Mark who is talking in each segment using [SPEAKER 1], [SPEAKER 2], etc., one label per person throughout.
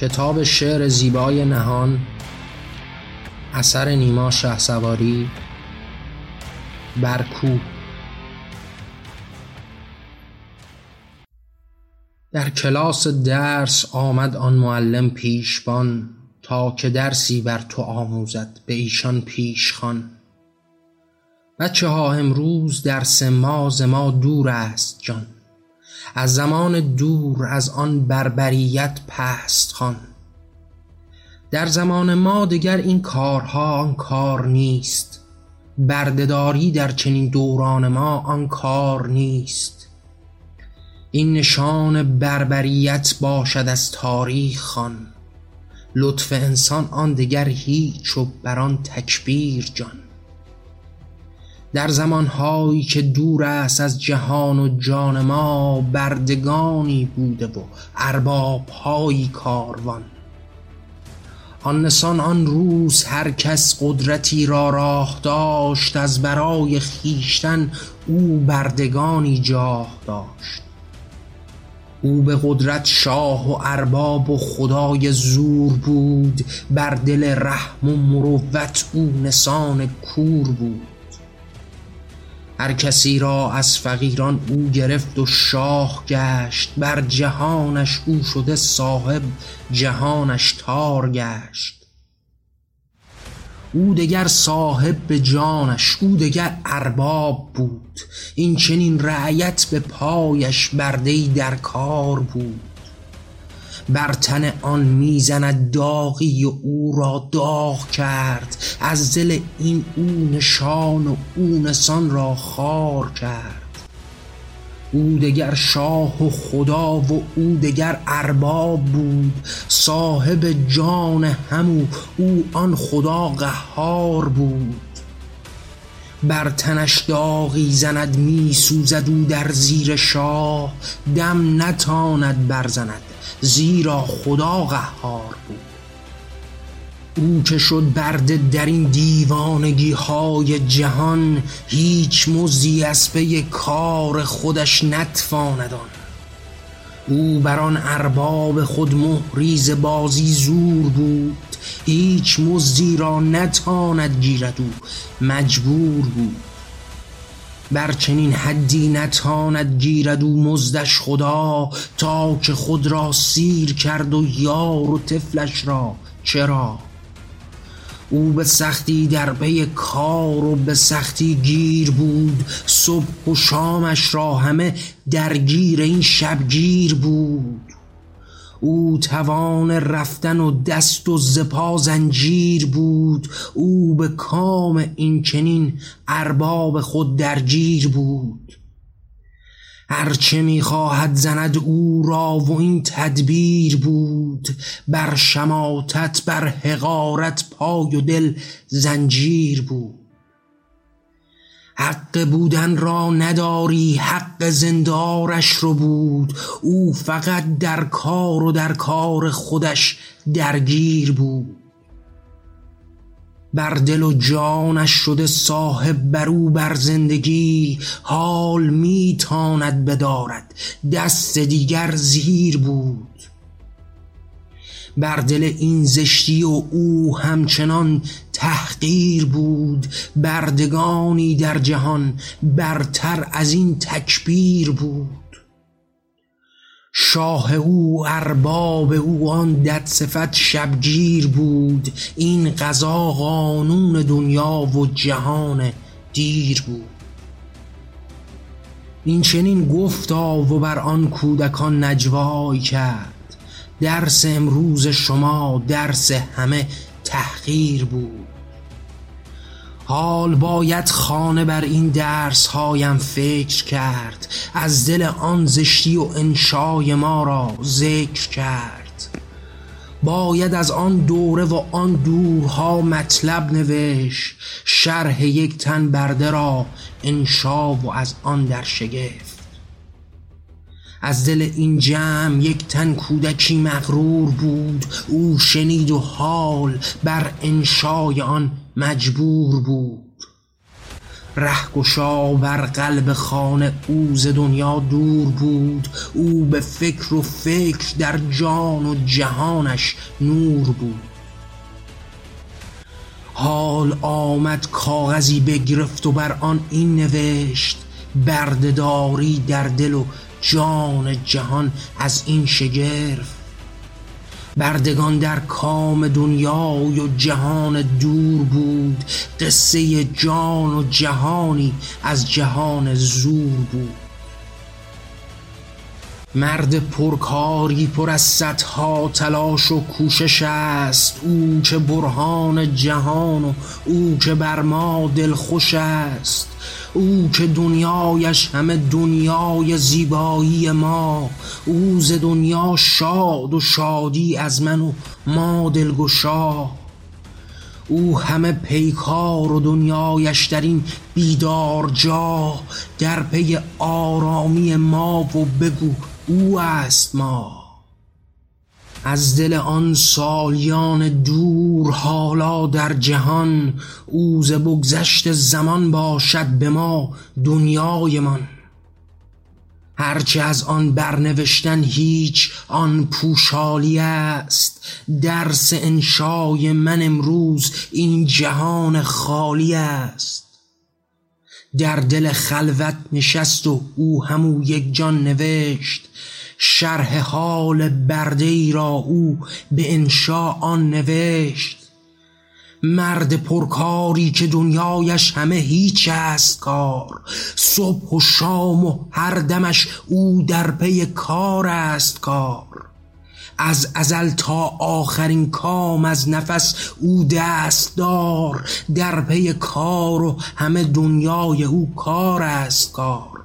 [SPEAKER 1] کتاب شعر زیبای نهان اثر نیما شه سواری برکو. در کلاس درس آمد آن معلم پیشبان تا که درسی بر تو آموزد به ایشان پیش خوان بچه ها امروز درس ما ز ما دور است جان. از زمان دور از آن بربریت پست خوان. در زمان ما دگر این کارها آن کار نیست. بردهداری در چنین دوران ما آن کار نیست. این نشان بربریت باشد از تاریخ خوان. لطف انسان آن دگر هیچ و بر آن تکبیر جان. در زمانهایی که دور است از جهان و جان ما بردگانی بوده و اربابهایی کاروان. آن نسان آن روز هر کس قدرتی را راه داشت از برای خویشتن او بردگانی جاه داشت. او به قدرت شاه و ارباب و خدای زور بود بر دل رحم و مروت او نسان کور بود. هر کسی را از فقیران او گرفت و شاه گشت بر جهانش او شده صاحب جهانش تار گشت. او دگر صاحب به جانش او دگر ارباب بود. این چنین رعیت به پایش برده در کار بود. بر تن آن می‌زند داغی و او را داغ کرد. از دل این او نشان و او نسان را خار کرد. او دگر شاه و خدا و او دگر ارباب بود. صاحب جان همو او آن خدا قهار بود. بر تنش داغی زند می سوزد او در زیر شاه. دم نتاند برزند زیرا خدا قهار بود. او که شد برده در این دیوانگی های جهان هیچ مزدی از پی کار خودش نتواند آن. او بر آن ارباب خود مهری بازی زور بود هیچ مزدی را نتاند گیرد او. مجبور بود. بر چنین حدی نتاند گیرد او مزدش خدا تا که خود را سیر کرد و یار و طفلش را. چرا؟ او به سختی در پی کار و به سختی گیر بود. صبح و شامش را همه درگیر این شبگیر بود. او توان رفتن و دست و زپا زنجیر بود. او به کام این چنین ارباب خود درگیر بود. هرچه می‌خواهد زند او را و این تدبیر بود. بر شماتت بر حقارت پای و دل زنجیر بود. حق بودن را نداری حق زندارش رو بود. او فقط در کار و در کار خودش درگیر بود. بر دل و جانش شده صاحب بر او بر زندگی حال میتاند بدارد. دست دیگر زیر بود. بر دل این زشتی و او همچنان تحقیر بود بردگانی در جهان برتر از این تکبیر بود. شاه او ارباب او آن دد صفت شبگیر بود. این قضا قانون دنیا و جهان دیر بود. این چنین گفتا و بر آن کودکان نجوای کرد. درس امروز شما درس همه تحقیر بود. حال باید خانه بر این درس هایم فکر کرد. از دل آن زشتی و انشای ما را ذکر کرد. باید از آن دوره و آن دورها مطلب نوشت. شرح یک تن برده را انشا و از آن در شگفت. از دل این جمع یک تن کودکی مغرور بود. او شنید و حال بر انشای آن مجبور بود. رهگشا بر قلب خانه او ز دنیا دور بود. او به فکر و فکر در جان و جهانش نور بود. حال آمد کاغذی بگرفت و بر آن این نوشت بردهداری در دل و جان جهان از این شگرف. بردگان در کام دنیای و جهان دور بود قصه جان و جهانی از جهان زور بود. مرد پرکاری پر از صدها تلاش و کوشش است. او که برهان جهان و او که بر ما دلخوش است. او که دنیایش همه دنیای زیبایی ما. او ز دنیا شاد و شادی از من و ما دلگشا. او همه پیکار و دنیایش در این بیدار جا. در پی آرامی ما و بگو او است ما. از دل آن سالیان دور حالا در جهان او ز بگذشت زمان باشد به ما دنیایمان هرچه از آن برنوشتن هیچ آن پوشالی است. درس انشای من امروز این جهان خالی است. در دل خلوت نشست و او همو یک جان نوشت شرح حال برده ای را او به انشا آن نوشت. مرد پرکاری که دنیایش همه هیچ است کار صبح و شام و هر دمش او در پی کار است کار. از ازل تا آخرین کام از نفس او دست دار. در پی کار و همه دنیای او کار است کار.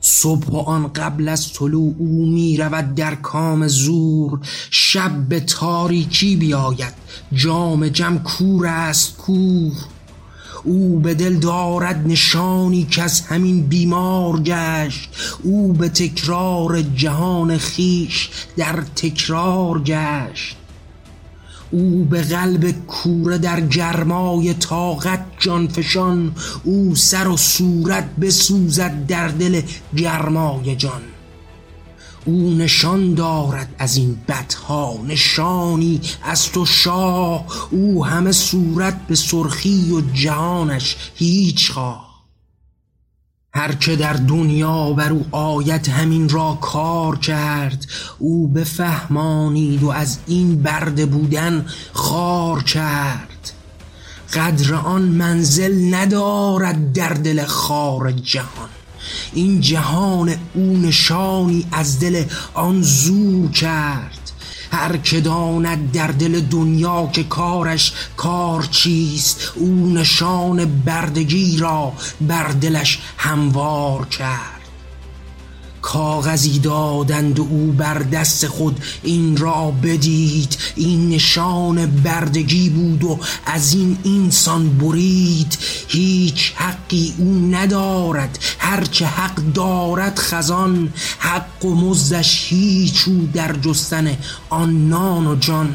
[SPEAKER 1] صبح و آن قبل از طلوع او می رود در کام زور. شب به تاریکی بیاید. جام جم کور است کور. او به دل دارد نشانی که از همین بیمار گشت. او به تکرار جهان خیش در تکرار گشت. او به قلب کوره در گرمای طاقت جانفشان او سر و صورت بسوزد در دل گرمای جان. او نشان دارد از این بدها نشانی از تو شاه. او همه صورت به سرخی و جهانش هیچ خواه. هر که در دنیا بر او آید همین را کار کرد او بفهمانید و از این برده بودن خار کرد. قدر آن منزل ندارد در دل خار جهان. این جهان او نشانی از دل آن زور کرد. هر که داند در دل دنیا که کارش کار چیست او نشان بردگی را بر دلش هموار کرد. کاغذی دادند و او بر دست خود این را بدید. این نشان بردگی بود و از این انسان برید. هیچ حقی او ندارد. هرچه حق دارد خزان. حق و مزدش هیچ او در جستن آن نان و جان.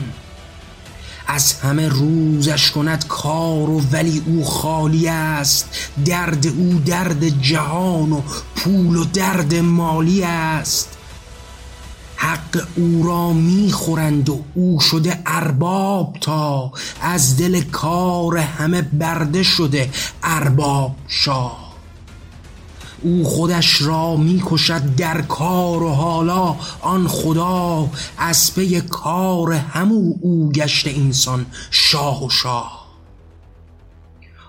[SPEAKER 1] از همه روزش کند کار و ولی او خالی است. درد او درد جهان و پول و درد مالی است. حق او را می‌خورند و او شده ارباب تا از دل کار همه برده شده ارباب شاه. او خودش را می‌کشد در کار و حالا. آن خدا از پی کار همو او گشته انسان شاه و شاه.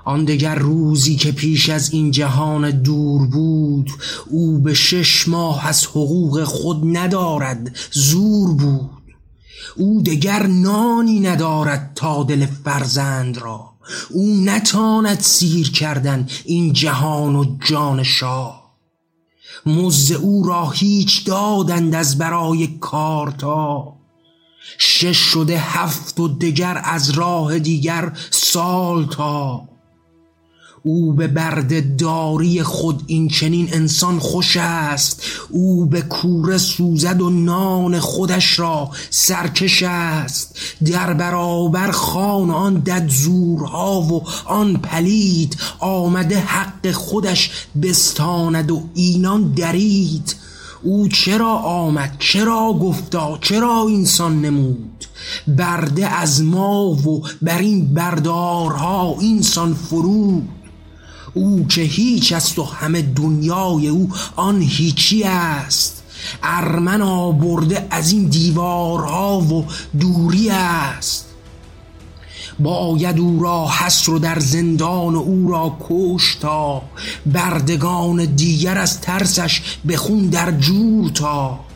[SPEAKER 1] آن دگر روزی که پیش از این جهان دور بود او به شش ماه از حقوق خود ندارد زور بود. او دگر نانی ندارد تا دل فرزند را. او نتاند سیر کردن این جهان و جان شاه. مزد او را هیچ دادند از برای کارتا شش شده هفت و دگر از راه دیگر سال تا. او به برده داری خود این چنین انسان خوش است. او به کوره سوزد و نان خودش را سرکش است. در برابر خان آن دد زورها و آن پلید آمده حق خودش بستاند و اینان درید. او چرا آمد؟ چرا گفتا؟ چرا اینسان نمود؟ برده از ما و بر این بردارها اینسان فرود. او که هیچ است و همه دنیای او آن هیچی است. ارمن آبرده از این دیوارها و دوری است. باید او را حسر و در زندان او را کشتا بردگان دیگر از ترسش به خون در جور تا.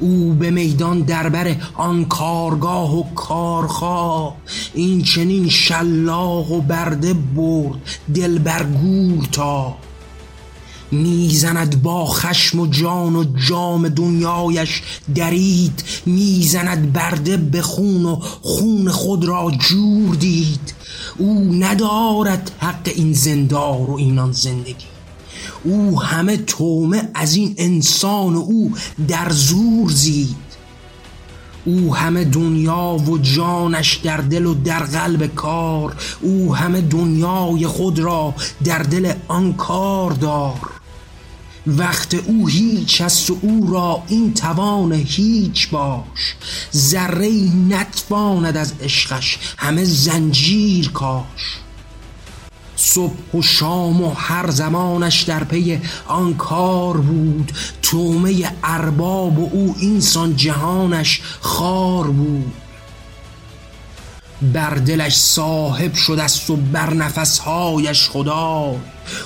[SPEAKER 1] او به میدان دربر آن کارگاه و کارخواه. این چنین شلاق و برده برد دل بر گور تا. می‌زند با خشم و جان و جام دنیایش درید. می‌زند برده به خون و خون خود را جور دید. او ندارد حق این زندار و اینان زندگی. او همه تومه از این انسان او در زور زید. او همه دنیا و جانش در دل و در قلب کار. او همه دنیای خود را در دل آن کار دار. وقت او هیچ است و او را این توان هیچ باش. ذره نتواند از عشقش همه زنجیر کاش. صبح و شام و هر زمانش در پی آن کار بود. تومه ارباب و او اینسان جهانش خار بود. بر دلش صاحب شده است و بر نفسهایش خدا.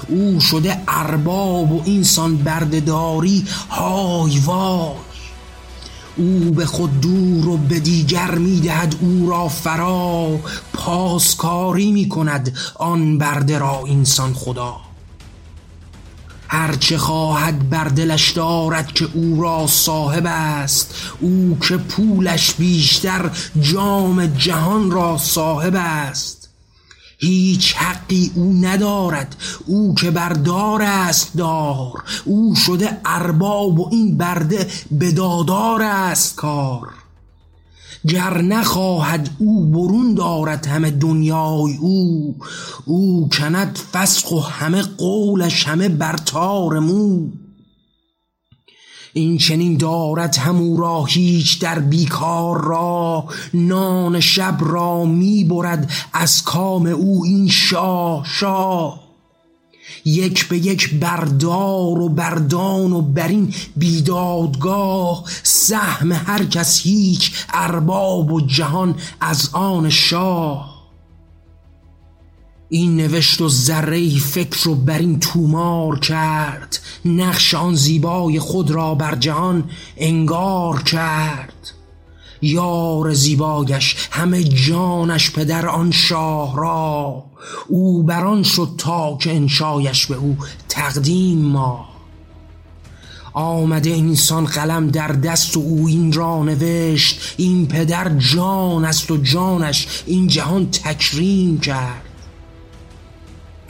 [SPEAKER 1] او شده ارباب و اینسان بردهداری های وای. او به خود دور و به دیگر می‌دهد او را فرا پاسکاری می‌کند آن برده را اینسان خدا. هرچه خواهد بر دلش دارد که او را صاحب است او که پولش بیشتر جام جهان را صاحب است. هیچ حقی او ندارد. او که بردار است دار. او شده ارباب و این برده بدادار است کار. گر نخواهد او برون دارد همه دنیای او او کند فسخ و همه قولش همه برتار مو. این چنین دارد همو را هیچ در بیکار را. نان شب را می برد از کام او این شاه شاه. یک به یک بردار و بردان و بر این بیدادگاه سهم هر کس هیچ ارباب و جهان از آن شاه. این نوشت و ذره فکر رو بر این تومار کرد. نقش آن زیبای خود را بر جهان انگار کرد. یار زیبایش همه جانش پدر آن شاه را. او بران شد تا که انشایش به او تقدیم ما آمده انسان قلم در دست و او این را نوشت. این پدر جان است و جانش این جهان تکریم کرد.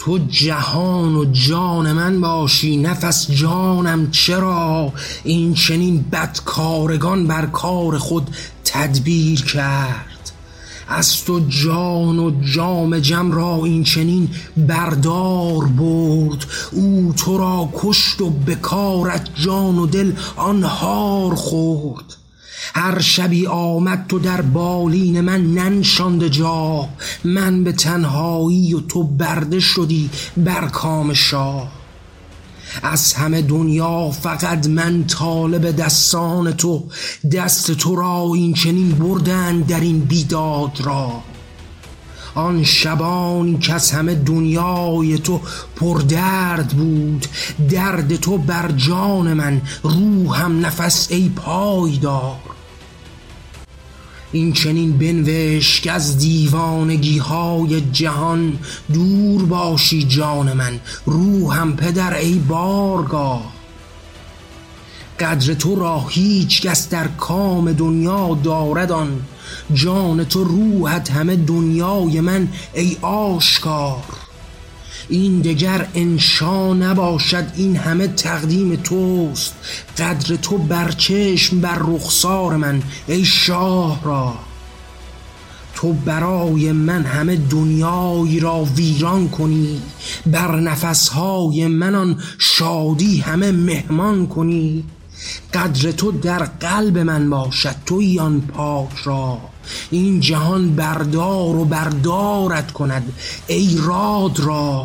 [SPEAKER 1] تو جهان و جان من باشی نفس جانم چرا؟ این چنین بدکارگان بر کار خود تدبیر کرد. از تو جان و جام جم را این چنین بردار برد. او تو را کشت و به جان و دل آن هار خورد. هر شبی آمد تو در بالین من ننشاند جا. من به تنهایی و تو برده شدی بر کام شاه. از همه دنیا فقط من طالب دستان تو دست تو را این چنین بردن در این بیداد را. آن شبانی که از همه دنیای تو پر درد بود درد تو بر جان من روحم نفس ای پایدار. این چنین بنوشت که از دیوانگی های جهان دور باشی جان من روحم پدر ای بارگاه قدر تو را هیچ کس در کام دنیا دارد آن جان تو روحت همه دنیای من ای آشکار. این دگر انشا نباشد این همه تقدیم توست. قدر تو برچشم بر رخسار من ای شاه را. تو برای من همه دنیای را ویران کنی بر نفسهای من آن شادی همه مهمان کنی. قدر تو در قلب من باشد توی آن پاک را. این جهان بردار و بردارت کند ای راد را.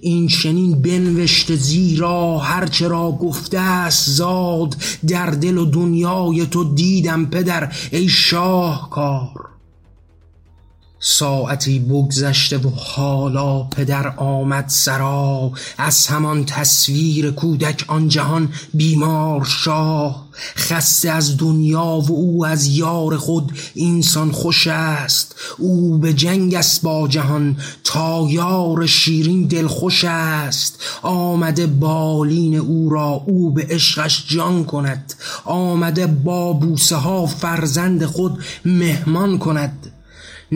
[SPEAKER 1] این چنین بنوشته زیرا هرچه را گفته است زاد در دل و دنیای تو دیدم پدر ای شاهکار. ساعتی بگذشته و حالا پدر آمد سرا. از همان تصویر کودک آن جهان بیمار شاه. خسته از دنیا و او از یار خود اینسان خوش است. او به جنگ است با جهان تا یار شیرین دل خوش است. آمده بالین او را او به عشقش جان کند. آمده با بوسه ها فرزند خود مهمان کند.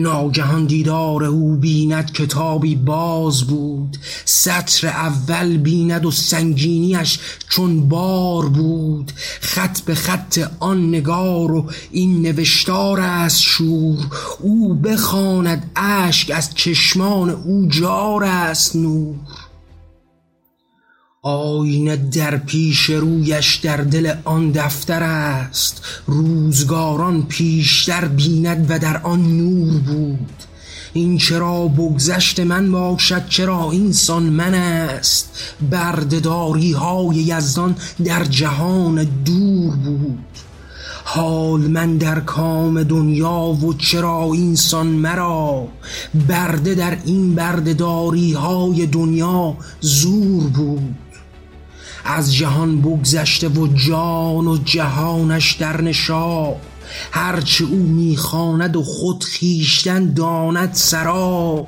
[SPEAKER 1] ناگهان دیدار او بیند کتابی باز بود. سطر اول بیند و سنگینیش چون بار بود. خط به خط آن نگار و این نوشتار است شور. او بخواند اشک از چشمان او جار است نور. آینه در پیش رویش در دل آن دفتر است. روزگاران پیشتر بیند و در آن نور بود. این چرا بگذشت من باشد چرا اینسان من است. بردهداری های یزدان در جهان دور بود. حال من در کام دنیا و چرا اینسان مرا؟ برده در این بردهداری های دنیا زور بود. از جهان بگذشته و جان و جهانش در نشا هرچه او می‌خواند و خود خیشتن داند سرا.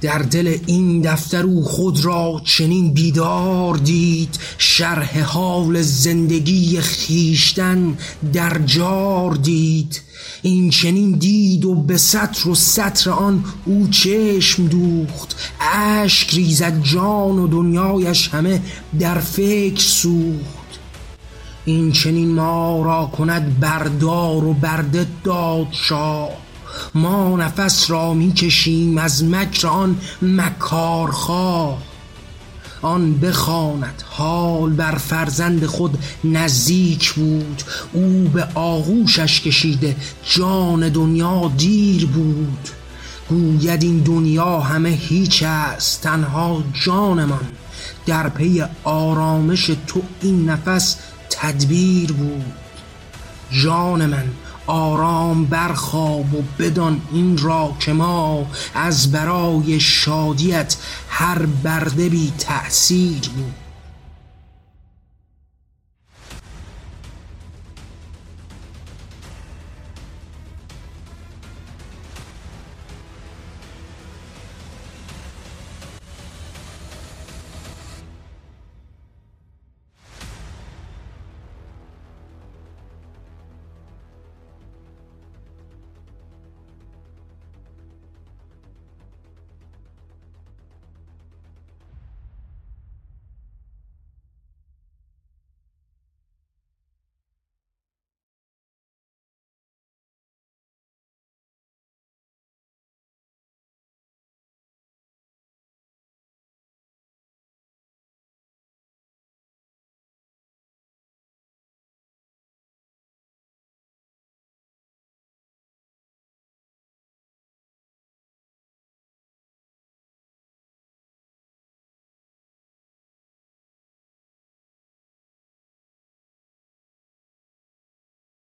[SPEAKER 1] در دل این دفتر او خود را چنین بیدار دید شرح حال زندگی خیشتن در جار دید. این چنین دید و به سطر و سطر آن او چشم دوخت. اشک ریزد جان و دنیایش همه در فکر سوخت. این چنین ما را کند بردار و برده داد شاه. ما نفس را می کشیم از مکر آن مکارخواه. آن بخواند حال بر فرزند خود نزدیک بود. او به آغوشش کشیده جان دنیا دیر بود. گوید این دنیا همه هیچ است تنها جانمان. در پی آرامش تو این نفس تدبیر بود. جان من آرام برخواب و بدان این را که ما از برای شادیت هر برده بی تأثیر بود